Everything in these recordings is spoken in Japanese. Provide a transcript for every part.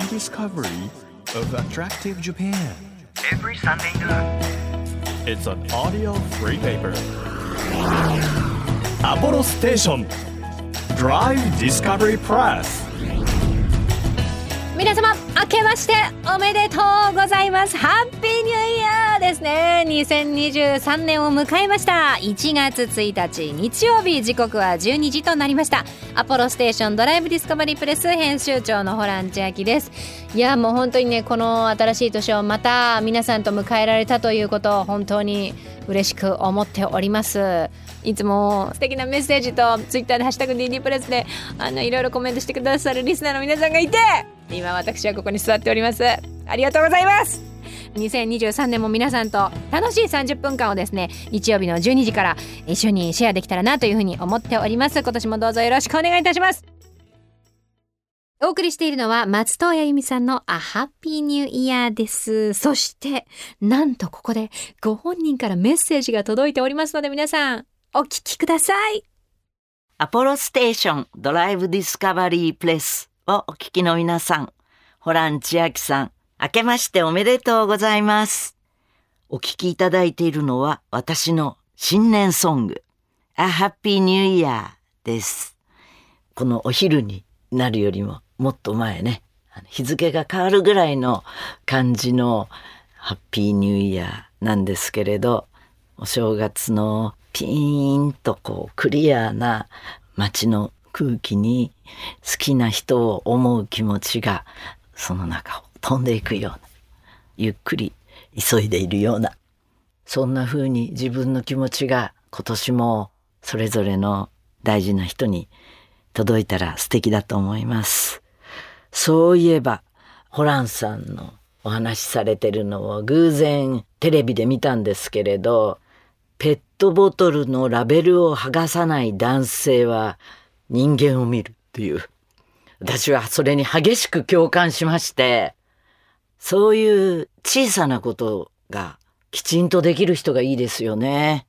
rediscovery of attractive Japan. Every Sunday noon. It's an audio free paper. Apollo Station Drive Discovery Press. 皆様、明けましておめでとうございます。ハッピーニですね。2023年を迎えました。1月1日日曜日時刻は12時となりました。アポロステーションドライブディスカバリープレス編集長のホラン千秋です。いやもう本当にねこの新しい年をまた皆さんと迎えられたということを本当に嬉しく思っております。いつも素敵なメッセージとツイッターで「ハッシュタグ #DD プレスで」あのいろいろコメントしてくださるリスナーの皆さんがいて今私はここに座っております。ありがとうございます。2023年も皆さんと楽しい30分間をですね日曜日の12時から一緒にシェアできたらなというふうに思っております。今年もどうぞよろしくお願いいたします。お送りしているのは松任谷由実さんの「A Happy New Year」です。そしてなんとここでご本人からメッセージが届いておりますので皆さんお聞きください。アポロステーションドライブディスカバリープレスをお聞きの皆さん、ホラン千秋さん、明けましておめでとうございます。お聞きいただいているのは私の新年ソング、A Happy New Year です。このお昼になるよりももっと前ね、日付が変わるぐらいの感じのハッピーニューイヤーなんですけれど、お正月のピーンとこうクリアな街の空気に好きな人を思う気持ちがその中を飛んでいくようなゆっくり急いでいるようなそんな風に自分の気持ちが今年もそれぞれの大事な人に届いたら素敵だと思います。そういえばホランさんのお話しされてるのを偶然テレビで見たんですけれどペットボトルのラベルを剥がさない男性は人間を見るっていう。私はそれに激しく共感しまして、そういう小さなことがきちんとできる人がいいですよね。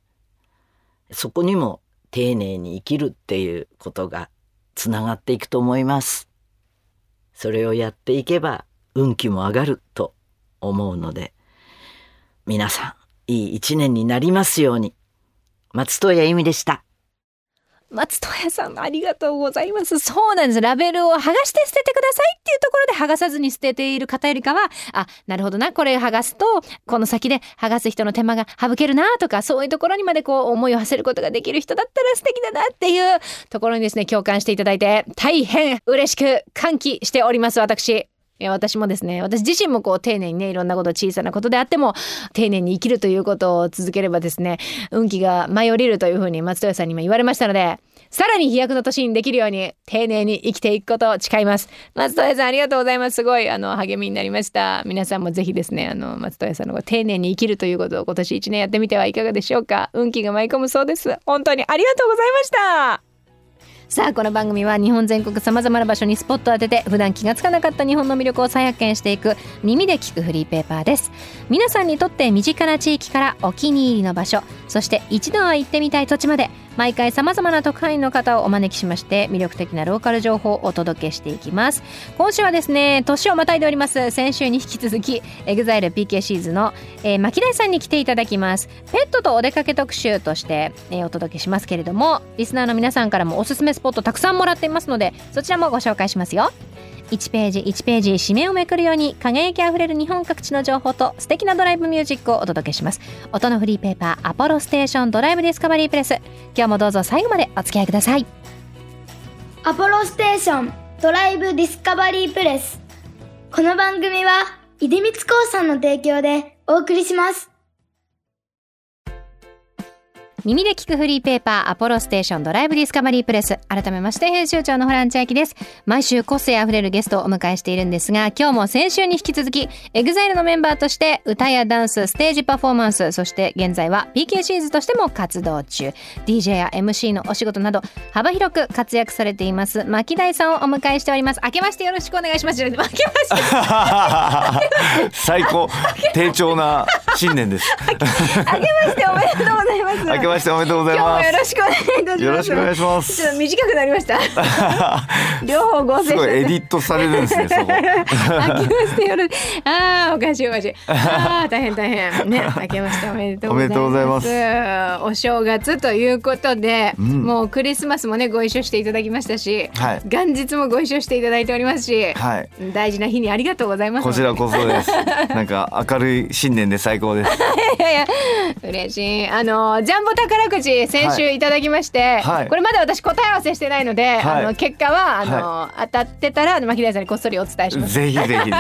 そこにも丁寧に生きるっていうことがつながっていくと思います。それをやっていけば運気も上がると思うので、皆さんいい一年になりますように。松任谷由実でした。松任谷さんありがとうございます。そうなんです。ラベルを剥がして捨ててくださいっていうところで剥がさずに捨てている方よりかはあなるほどな。これ剥がすとこの先で剥がす人の手間が省けるなとかそういうところにまでこう思いを馳せることができる人だったら素敵だなっていうところにですね共感していただいて大変嬉しく歓喜しております私。いや私もですね私自身もこう丁寧にねいろんなこと小さなことであっても丁寧に生きるということを続ければですね運気が舞い降りるというふうに松任谷さんにも言われましたのでさらに飛躍の年にできるように丁寧に生きていくことを誓います。松任谷さんありがとうございます。すごいあの励みになりました。皆さんもぜひですねあの松任谷さんのこう丁寧に生きるということを今年一年やってみてはいかがでしょうか。運気が舞い込むそうです。本当にありがとうございました。さあこの番組は日本全国さまざまな場所にスポットを当てて普段気がつかなかった日本の魅力を再発見していく耳で聞くフリーペーパーです。皆さんにとって身近な地域からお気に入りの場所そして一度は行ってみたい土地まで毎回さまざまな特派員の方をお招きしまして魅力的なローカル情報をお届けしていきます。今週はですね年をまたいでおります。先週に引き続き EXILEPK シーズの、えー、牧大さんに来ていただきます。ペットとお出かけ特集として、えーお届けしますけれどもリスナーの皆さんからもおすすめスポットたくさんもらっていますのでそちらもご紹介しますよ。1ページ1ページ紙面をめくるように輝きあふれる日本各地の情報と素敵なドライブミュージックをお届けします。音のフリーペーパーアポロステーションドライブディスカバリープレス。今日もどうぞ最後までお付き合いください。アポロステーションドライブディスカバリープレス。この番組は出光興産の提供でお送りします。耳で聞くフリーペーパーアポロステーションドライブディスカバリープレス。改めまして編集長のホラン千秋です。毎週個性あふれるゲストをお迎えしているんですが今日も先週に引き続き EXILE のメンバーとして歌やダンスステージパフォーマンスそして現在は PK シーズとしても活動中。DJ や MC のお仕事など幅広く活躍されています牧大さんをお迎えしております。明けましてよろしくお願いします。明けまして。最高低調な新年で す。明けましておめでとうございますましておめでとうござい今日もます。よろしくお願いいたしますよろしくお願いしまちょっす。と短くなりました 両方合成すごいエディットされるんですね。そこ。明けましてよろああおかしいおかしいああ大変大変ね明けましておめでとうございますおめでとうございますお正月ということで、んもうクリスマスもねご一緒していただきましたし、はい元日もご一緒していただいておりますし、はい。大事な日にありがとうございますこちらこそです。なんか明るい新年で最高です。いやいや嬉しいあのジャンボ宝くじ先週いただきまして、はいこれまだ私答え合わせしてないので、はいあの結果はあの、当たってたら牧大さんにこっそりお伝えします。ぜひぜひぜひ。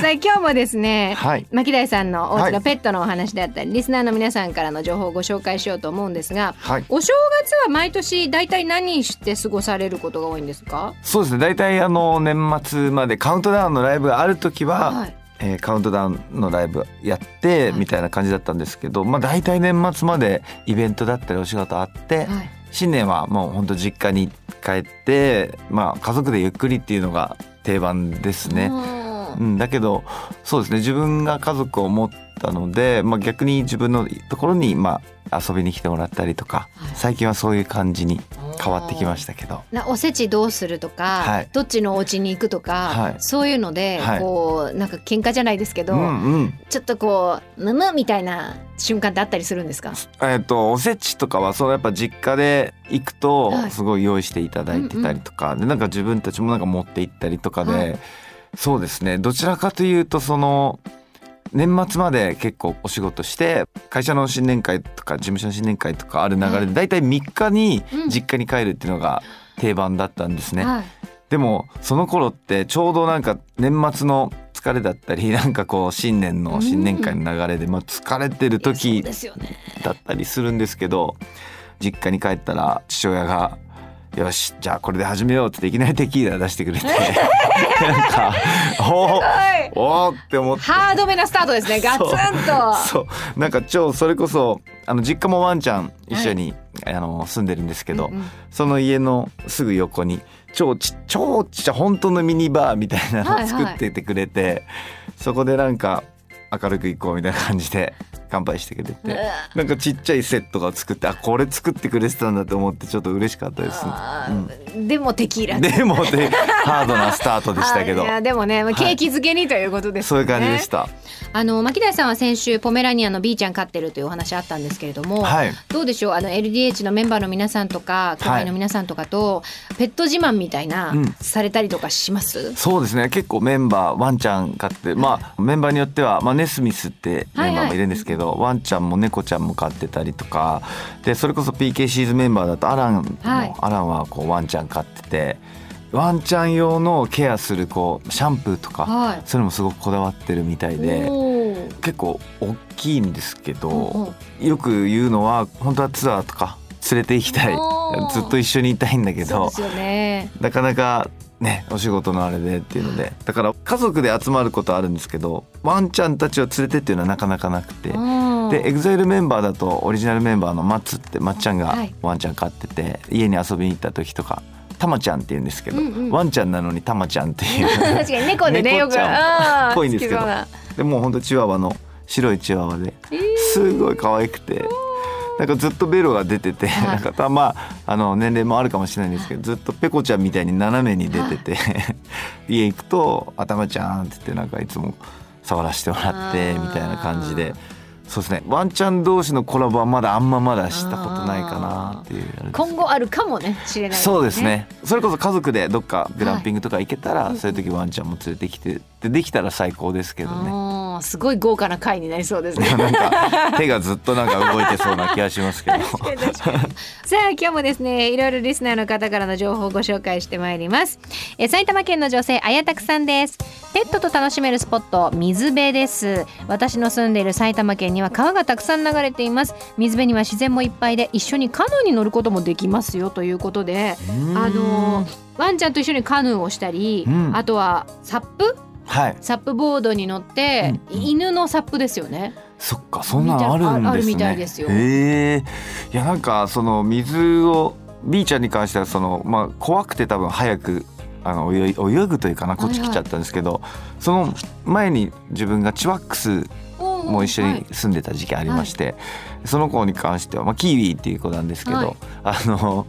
さあ今日もですね、はい牧大さんのお家はいのペットのお話であったり、リスナーの皆さんからの情報をご紹介しようと思うんですが、はい。お正月は毎年大体何して過ごされることが多いんですか？そうですね。大体あの年末までカウントダウンのライブがある時は、はいえーカウントダウンのライブやってはいみたいな感じだったんですけど、まあ大体年末までイベントだったりお仕事あって、はい。新年はもう本当実家に帰って、まあ家族でゆっくりっていうのが定番ですね。ううんん、だけどそうですね自分が家族を持ったので、まあ、逆に自分のところに、まあ、遊びに来てもらったりとか、はい。最近はそういう感じに変わってきましたけど。なおせちどうするとか、はい。どっちのお家に行くとか、はい。そういうので、はい。こうなんか喧嘩じゃないですけど、うんうん。ちょっとこうむむみたいな瞬間ってあったりするんですか？えっとおせちとかはそのやっぱ実家で行くとはい。すごい用意していただいてたりとか、でなんか自分たちもなんか持って行ったりとかで、はい。そうですね。どちらかというとその年末まで結構お仕事して会社の新年会とか事務所の新年会とかある流れはいで大体3日にうん実家に帰るっていうのが定番だったんですね。はい。でもその頃ってちょうどなんか年末の疲れだったり なんかこう新年の新年会の流れでまあ疲れてる時。だったりするんですけど実家に帰ったら父親が「よしじゃあこれで始めよう」っていきなりテキーラ出してくれて。なんか「おーおーって思って。ハードめなスタートですね。ガツンと。そう。なんか超それこそあの実家もワンちゃん一緒に、あの住んでるんですけど、うんうん。その家のすぐ横に超ち超ちっちゃい本当のミニバーみたいなはいはい。のを作っててくれて、そこでなんか明るく行こうみたいな感じで乾杯してくれて、なんかちっちゃいセットが作ってあこれ作ってくれてたんだと思ってちょっと嬉しかったです。あーでもテキーラ。でもでハードなスタートでしたけど。あいやでもね、まあい景気づけにということですね。そういう感じでした。あの牧大さんは先週ポメラニアンの B ちゃん飼ってるというお話あったんですけれども、はい。どうでしょう？あの LDH のメンバーの皆さんとか後輩の皆さんとかと、ペット自慢みたいな、うん。されたりとかします？そうですね。結構メンバーワンちゃん飼ってまあメンバーによっては、まあ、ネスミスってメンバーもいるんですけど、ワンちゃんも猫ちゃんも飼ってたりとかでそれこそ PK シーズメンバーだとアランも、はい。アランはこうワンちゃん飼っててワンちゃん用のケアするこうシャンプーとか、はい。そういうのもすごくこだわってるみたいで結構大きいんですけど、うんよく言うのは本当はツアーとか連れて行きたい。ずっと一緒にいたいんだけど。なかなかねお仕事のあれでっていうので。だから家族で集まることはあるんですけどワンちゃんたちを連れてっていうのはなかなかなくて。うん。で EXILE メンバーだとオリジナルメンバーのマッツってまっちゃんがはい。ワンちゃん飼ってて家に遊びに行った時とかたまちゃんって言うんですけど、うんうん。ワンちゃんなのにたまちゃんっていう。確かに猫でねよくっぽいんですけど。でもうほんとチワワの白いチワワですごい可愛くて。なんかずっとベロが出てて、はい。なんかたまああの年齢もあるかもしれないんですけどずっとペコちゃんみたいに斜めに出てて 家行くと「頭ちゃん」って言ってなんかいつも触らせてもらってみたいな感じで。そうですね。ワンちゃん同士のコラボはまだあんままだしたことないかなっていう。今後あるかもね知れない、そうですね。それこそ家族でどっかグランピングとか行けたら、そういう時ワンちゃんも連れてきてでできたら最高ですけどね。すごい豪華な回になりそうですね。手がずっとなんか動いてそうな気がしますけど。さあ今日もですねいろいろリスナーの方からの情報をご紹介してまいります。え埼玉県の女性あやたくさんです。ペットと楽しめるスポット水辺です。私の住んでいる埼玉県には川がたくさん流れています。水辺には自然もいっぱいで一緒にカヌーに乗ることもできますよということであのワンちゃんと一緒にカヌーをしたり、うん。あとはサップ？はい。サップボードに乗って、うん犬のサップですよねそっかそんなのあるんですね。あるみたいですよへえ。いやなんかその水を B ちゃんに関してはそのまあ怖くて多分早く。あの泳い泳ぐというかなこっち来ちゃったんですけど、その前に自分がチワックスも一緒に住んでた時期ありまして、その子に関しては、まあ、キーウィっていう子なんですけど、はいあの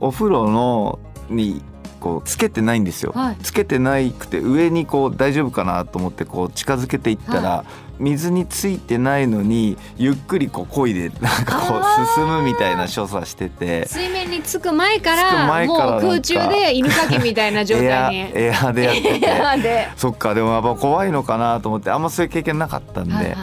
お風呂のにこうつけてないんですよ、はい。つけてないくて上にこう大丈夫かなと思ってこう近づけていったら、水についてないのにゆっくりこう漕いで なんかこう進むみたいな所作してて。水面につく前からもう空中で犬かきみたいな状 エア態に。エアでやってて。エアで。そっかでもやっぱ怖いのかなと思ってあんまそういう経験なかったんで、はいはい。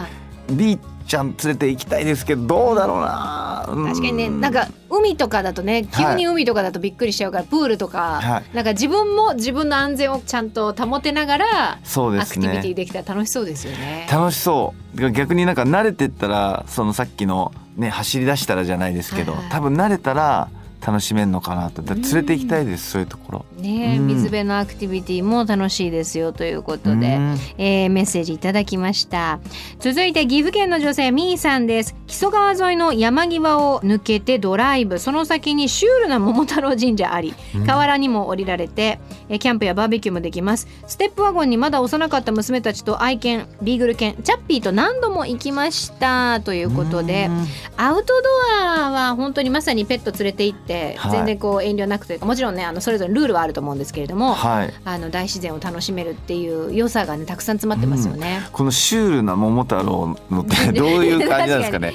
B ちゃん連れて行きたいですけどどうだろうな。確確かにねなんか海とかだとね急に海とかだとびっくりしちゃうから、プールとか、はい。なんか自分も自分の安全をちゃんと保てながらそうですアクティビティねできたら楽しそうですよね。楽しそう。逆になんか慣れてったらそのさっきのね走り出したらじゃないですけど、はいはい。多分慣れたら楽しめるのかなと。連れて行きたいですそういうところ。ねえうん。水辺のアクティビティも楽しいですよということで、うん。えーメッセージいただきました。続いて岐阜県の女性みーさんです。木曽川沿いの山際を抜けてドライブ。その先にシュールな桃太郎神社あり。河原にも降りられて、えーキャンプやバーベキューもできます。ステップワゴンにまだ幼かった娘たちと愛犬ビーグル犬チャッピーと何度も行きました。ということで。うん。アウトドアは本当にまさにペット連れて行って、はい。全然こう遠慮なくというかもちろんねあのそれぞれルールはあると思うんですけれども、はい。あの大自然を楽しめるっていう良さがねたくさん詰まってますよね。このシュールな桃太郎のって どういう感じなんですかね？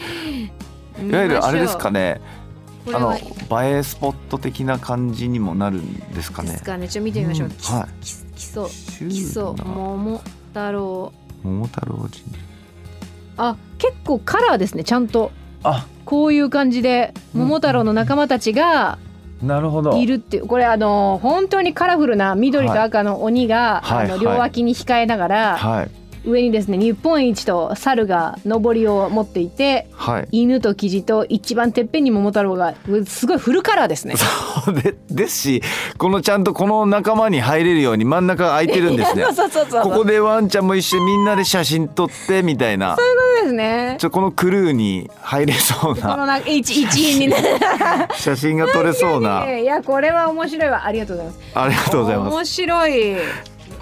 いわゆるあれですかね。あの映えスポット的な感じにもなるんですかね？ですかね。ちょっと見てみましょう。うん。きはい。き基礎。シ基礎桃太郎。桃太郎神社。あ結構カラーですねちゃんと。あこういう感じでうん桃太郎の仲間たちがなるほど。いるっていう。これあの本当にカラフルな緑と赤の鬼が、はい。はいあの両脇に控えながら、はい上にですね日本一と猿が上りを持っていてはい犬とキジと一番てっぺんに桃太郎がうすごいフルカラーですね。そうでですしこのちゃんとこの仲間に入れるように真ん中が空いてるんですね そうそうそうそうここでワンちゃんも一緒にみんなで写真撮ってみたいなそうですね。ちょこのクルーに入れそうこのなな一一員にね。写真が撮れそうないやこれは面白いわありがとうございます。ありがとうございます面白い。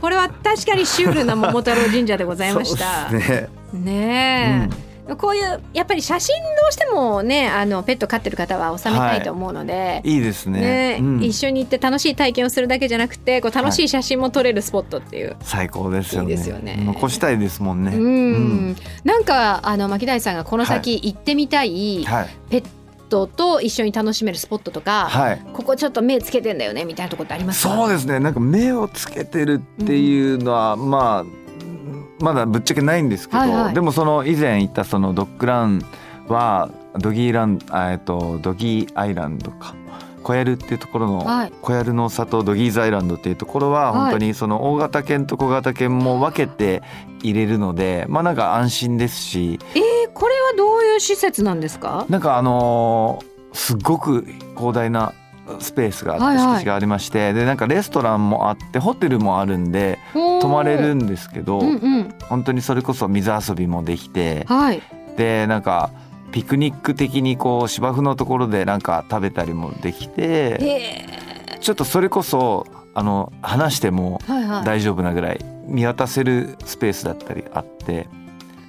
これは確かにシュールな桃太郎神社でございました。ね。ねえ、こういうやっぱり写真どうしてもねあのペット飼ってる方は収めたいと思うので。い。いですね。ねうん。一緒に行って楽しい体験をするだけじゃなくてこう楽しい写真も撮れるスポットっていう、最高ですよね。ね。残したいですもんね。うん。なんかあの牧大さんがこの先行ってみたいはい。ペットと一緒に楽しめるスポットとか、はい。ここちょっと目つけてんだよねみたいなとこってあります？かそうですね。なんか目をつけてるっていうのは、まあまだぶっちゃけないんですけど、はいはい。でもその以前行ったそのドッグランはドギーランあえっとドギーアイランドか。コヤルっていうところの、はい。コヤルの里ドギーズアイランドっていうところははい。本当にその大型犬と小型犬も分けて入れるのでまあなんか安心ですしえーこれはどういう施設なんですか？なんかあのーすごく広大なスペースがあって、はいはい敷地がありましてでなんかレストランもあってホテルもあるんで泊泊まれるんですけど、うんうん。本当にそれこそ水遊びもできてはい。でなんかピクニック的にこう芝生のところでなんか食べたりもできてえちょっとそれこそあの話しても大丈夫なぐらい見渡せるスペースだったりあって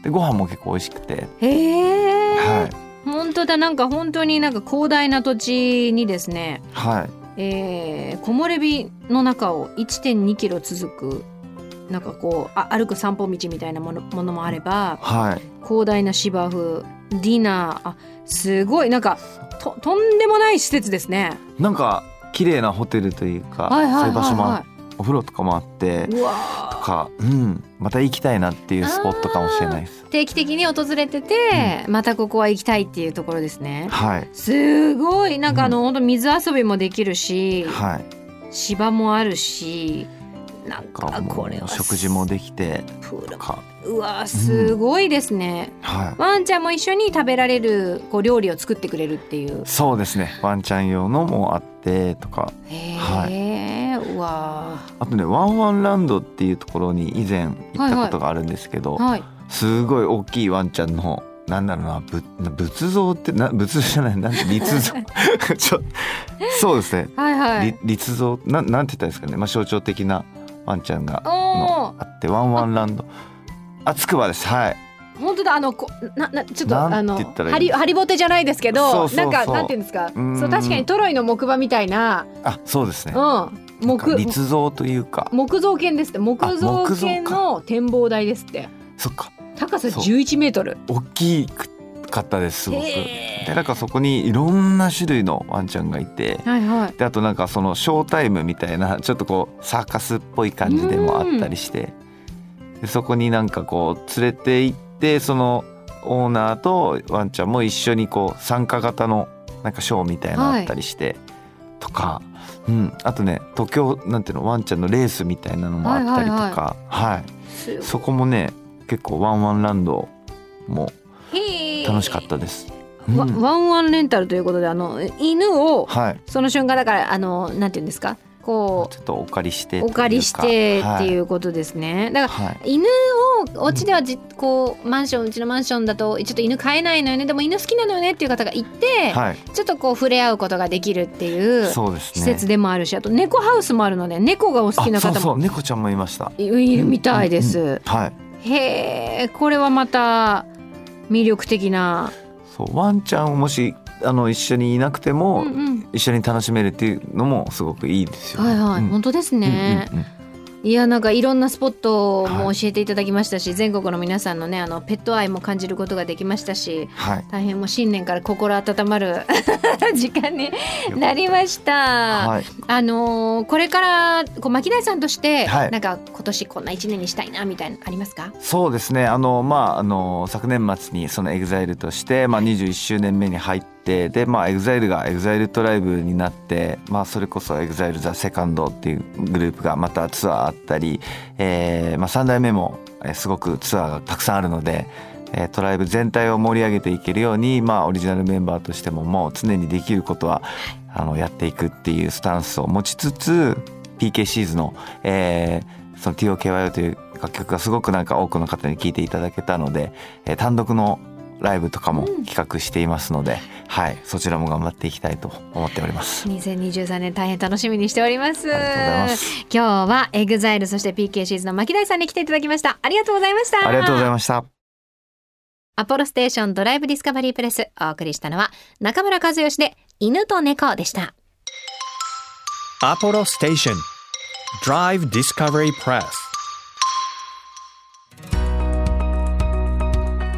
でご飯も結構美味しくて、へえ、はい。本当だなんか本当になんか広大な土地にですね。はい。えー、木漏れ日の中を1.2キロ続くなんかこうあ歩く散歩道みたいなものものもあればはい。広大な芝生ディナーあすごいなんかととんでもない施設ですね。なんか綺麗なホテルというか、はいはいはい、はい、そういう場所もあお風呂とかもあってとか、うん、また行きたいなっていうスポットかもしれないです。ー定期的に訪れてて、またここは行きたいっていうところですね。はいすごいなんかあの、本当水遊びもできるしはい。芝もあるしなんかかこれは食事もできてうわすごいですね、はワンちゃんも一緒に食べられるこう料理を作ってくれるっていう。い。そうですね。ワンちゃん用のもあってとか、へはえ、うわあとねワンワンランドっていうところに以前行ったことがあるんですけど、はい。すごい大きいワンちゃんのなんだろうなぶ仏像ってな仏像じゃないなんて立像。そうですね。はいはい。り立像？なんなんて言ったらいいですかね。まあ象徴的なワンちゃんがあってワンワンランド。あつくばです。はい。ー本当だあのこななちょっとあのハリハリボテじゃないですけどなんかなんていうんですか？うん。そう確かにトロイの木馬みたいな。あそうですね。うん。木立像というか。木造犬ですって。木造犬の展望台ですって。そっか。高さそう11メートル。大きかったですすごく。でなんかそこにいろんな種類のワンちゃんがいてはいはい。であとなんかそのショータイムみたいな ちょっとこうサーカスっぽい感じでもあったりしてでそこになんかこう連れて行ってそのオーナーとワンちゃんも一緒にこう参加型のなんかショーみたいなのあったりして、とか、うん、あとね東京なんていうのワンちゃんのレースみたいなのもあったりとか、はいすそこもね結構ワンワンランドも楽しかったです。わうんワンワンレンタルということであの犬をはいその瞬間だからあのなんていうんですか？こちょっとお借りしてうお借りしてっていううことですね。だからはい、はい犬をお家ではじこうマンションうちのマンションだとちょっと犬飼えないのよねでも犬好きなのよねっていう方がいて、はい、ちょっとこう触れ合うことができるっていうそうですね。施設でもあるしあと猫ハウスもあるので猫がお好きなあそうそう方も猫ちゃんもいました。いるみたいです。うんうんはい。へえこれはまた魅力的な。そうワンちゃんをもしあの一緒にいなくても、うんうん一緒に楽しめるっていうのもすごくいいですよね。はいはい、うん本当ですね。うんうんうんいやなんかいろんなスポットもはい教えていただきましたし、全国の皆さんのねあのペット愛も感じることができましたしはい。大変もう新年から心温まる 時間になりました。はい。あのーこれからこう MAKIDAIさんとして、はいなんか今年こんな一年にしたいなみたいなのありますか？そうですね。あのまああの昨年末にその EXILE としてまあ21周年目に入ってでまあ EXILE が EXILE TRIBE になってまあそれこそ EXILE THE SECOND っていうグループがまたツアーあったり、えー、まあ三代目もえーすごくツアーがたくさんあるので。えートライブ全体を盛り上げていけるように、まあ、オリジナルメンバーとしてももう常にできることはあのやっていくっていうスタンスを持ちつつ PK シーズの、えーその TOKYO という楽曲がすごくなんか多くの方に聴いていただけたので、えー単独のライブとかも企画していますので、はいそちらも頑張っていきたいと思っております。2023年大変楽しみにしております。ありがとうございます。今日はエグザイルそして PK シーズの牧大さんに来ていただきました。ありがとうございました。ありがとうございました。 Apollo Station Drive Discovery Press お送りしたのは中村一義で犬と猫でした。Apollo Station Drive Discovery Press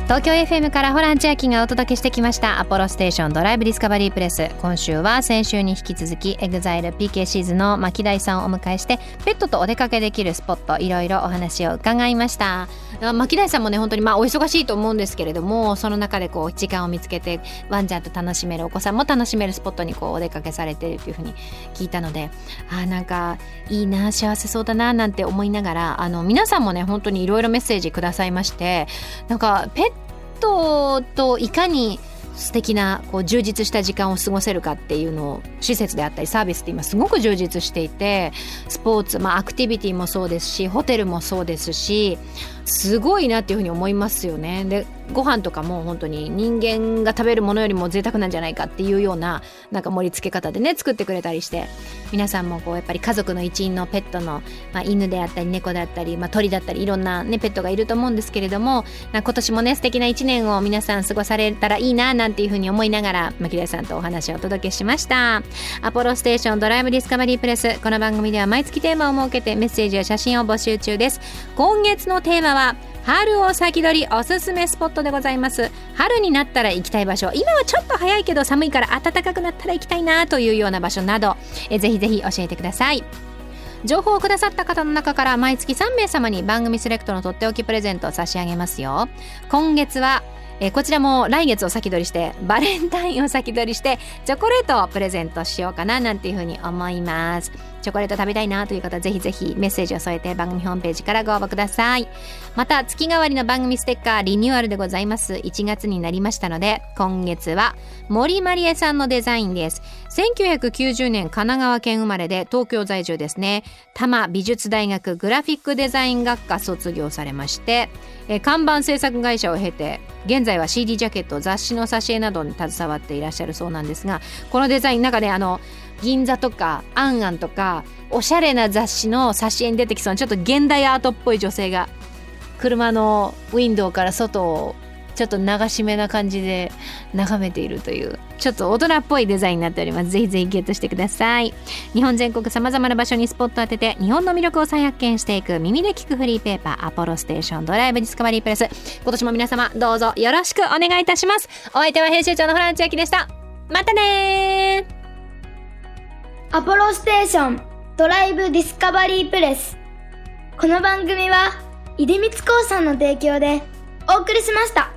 東京 FM からホラン千秋がお届けしてきました。 Apollo Station Drive Discovery Press 今週は先週に引き続きエグザイル PK シーズの牧大さんをお迎えしてペットとお出かけできるスポットいろいろお話を伺いました。 MAKIDAIさんもね本当にまあお忙しいと思うんですけれどもその中でこう時間を見つけてワンちゃんと楽しめるお子さんも楽しめるスポットにこうお出かけされてるっていうふうに聞いたのであーなんかいいな幸せそうだななんて思いながらあの皆さんもね本当にいろいろメッセージくださいましてなんかペットといかに素敵なこう充実した時間を過ごせるかっていうのを施設であったりサービスって今すごく充実していてスポーツ、まあ、アクティビティもそうですしホテルもそうですしすごいなっていうふうに思いますよね。でご飯とかも本当に人間が食べるものよりも贅沢なんじゃないかっていうようななんか盛り付け方でね作ってくれたりして皆さんもこうやっぱり家族の一員のペットの、まあ、犬であったり猫であったり、まあ、鳥だったりいろんな、ね、ペットがいると思うんですけれどもまあ今年もね素敵な一年を皆さん過ごされたらいいななんていうふうに思いながら牧田さんとお話をお届けしました。アポロステーションドライブディスカバリープレス。この番組では毎月テーマを設けてメッセージや写真を募集中です。今月のテーマは。春を先取りおすすめスポットでございます。春になったら行きたい場所。今はちょっと早いけど寒いから暖かくなったら行きたいなというような場所などえぜひぜひ教えてください。情報をくださった方の中から毎月3名様に番組セレクトのとっておきプレゼントを差し上げますよ。今月はえこちらも来月を先取りしてバレンタインを先取りしてチョコレートをプレゼントしようかななんていうふうに思います。チョコレート食べたいなという方ぜひぜひメッセージを添えて番組ホームページからご応募ください。また月替わりの番組ステッカーリニューアルでございます。1月になりましたので今月は森まりえさんのデザインです。1990年神奈川県生まれで東京在住ですね。多摩美術大学グラフィックデザイン学科卒業されまして看板制作会社を経て現在は CD ジャケット雑誌の挿絵などに携わっていらっしゃるそうなんですがこのデザインなんかねあの銀座とかアンアンとかおしゃれな雑誌の挿絵に出てきそうなちょっと現代アートっぽい女性が車のウィンドウから外をちょっと流し目な感じで眺めているというちょっと大人っぽいデザインになっております。ぜひぜひゲットしてください日本全国さまざまな場所にスポット当てて日本の魅力を再発見していく耳で聞くフリーペーパーアポロステーションドライブディスカバリープレス今年も皆様どうぞよろしくお願いいたします。お相手は編集長のホラン千秋でした。またねアポロステーションドライブディスカバリープレス。この番組は出光興産の提供でお送りしました。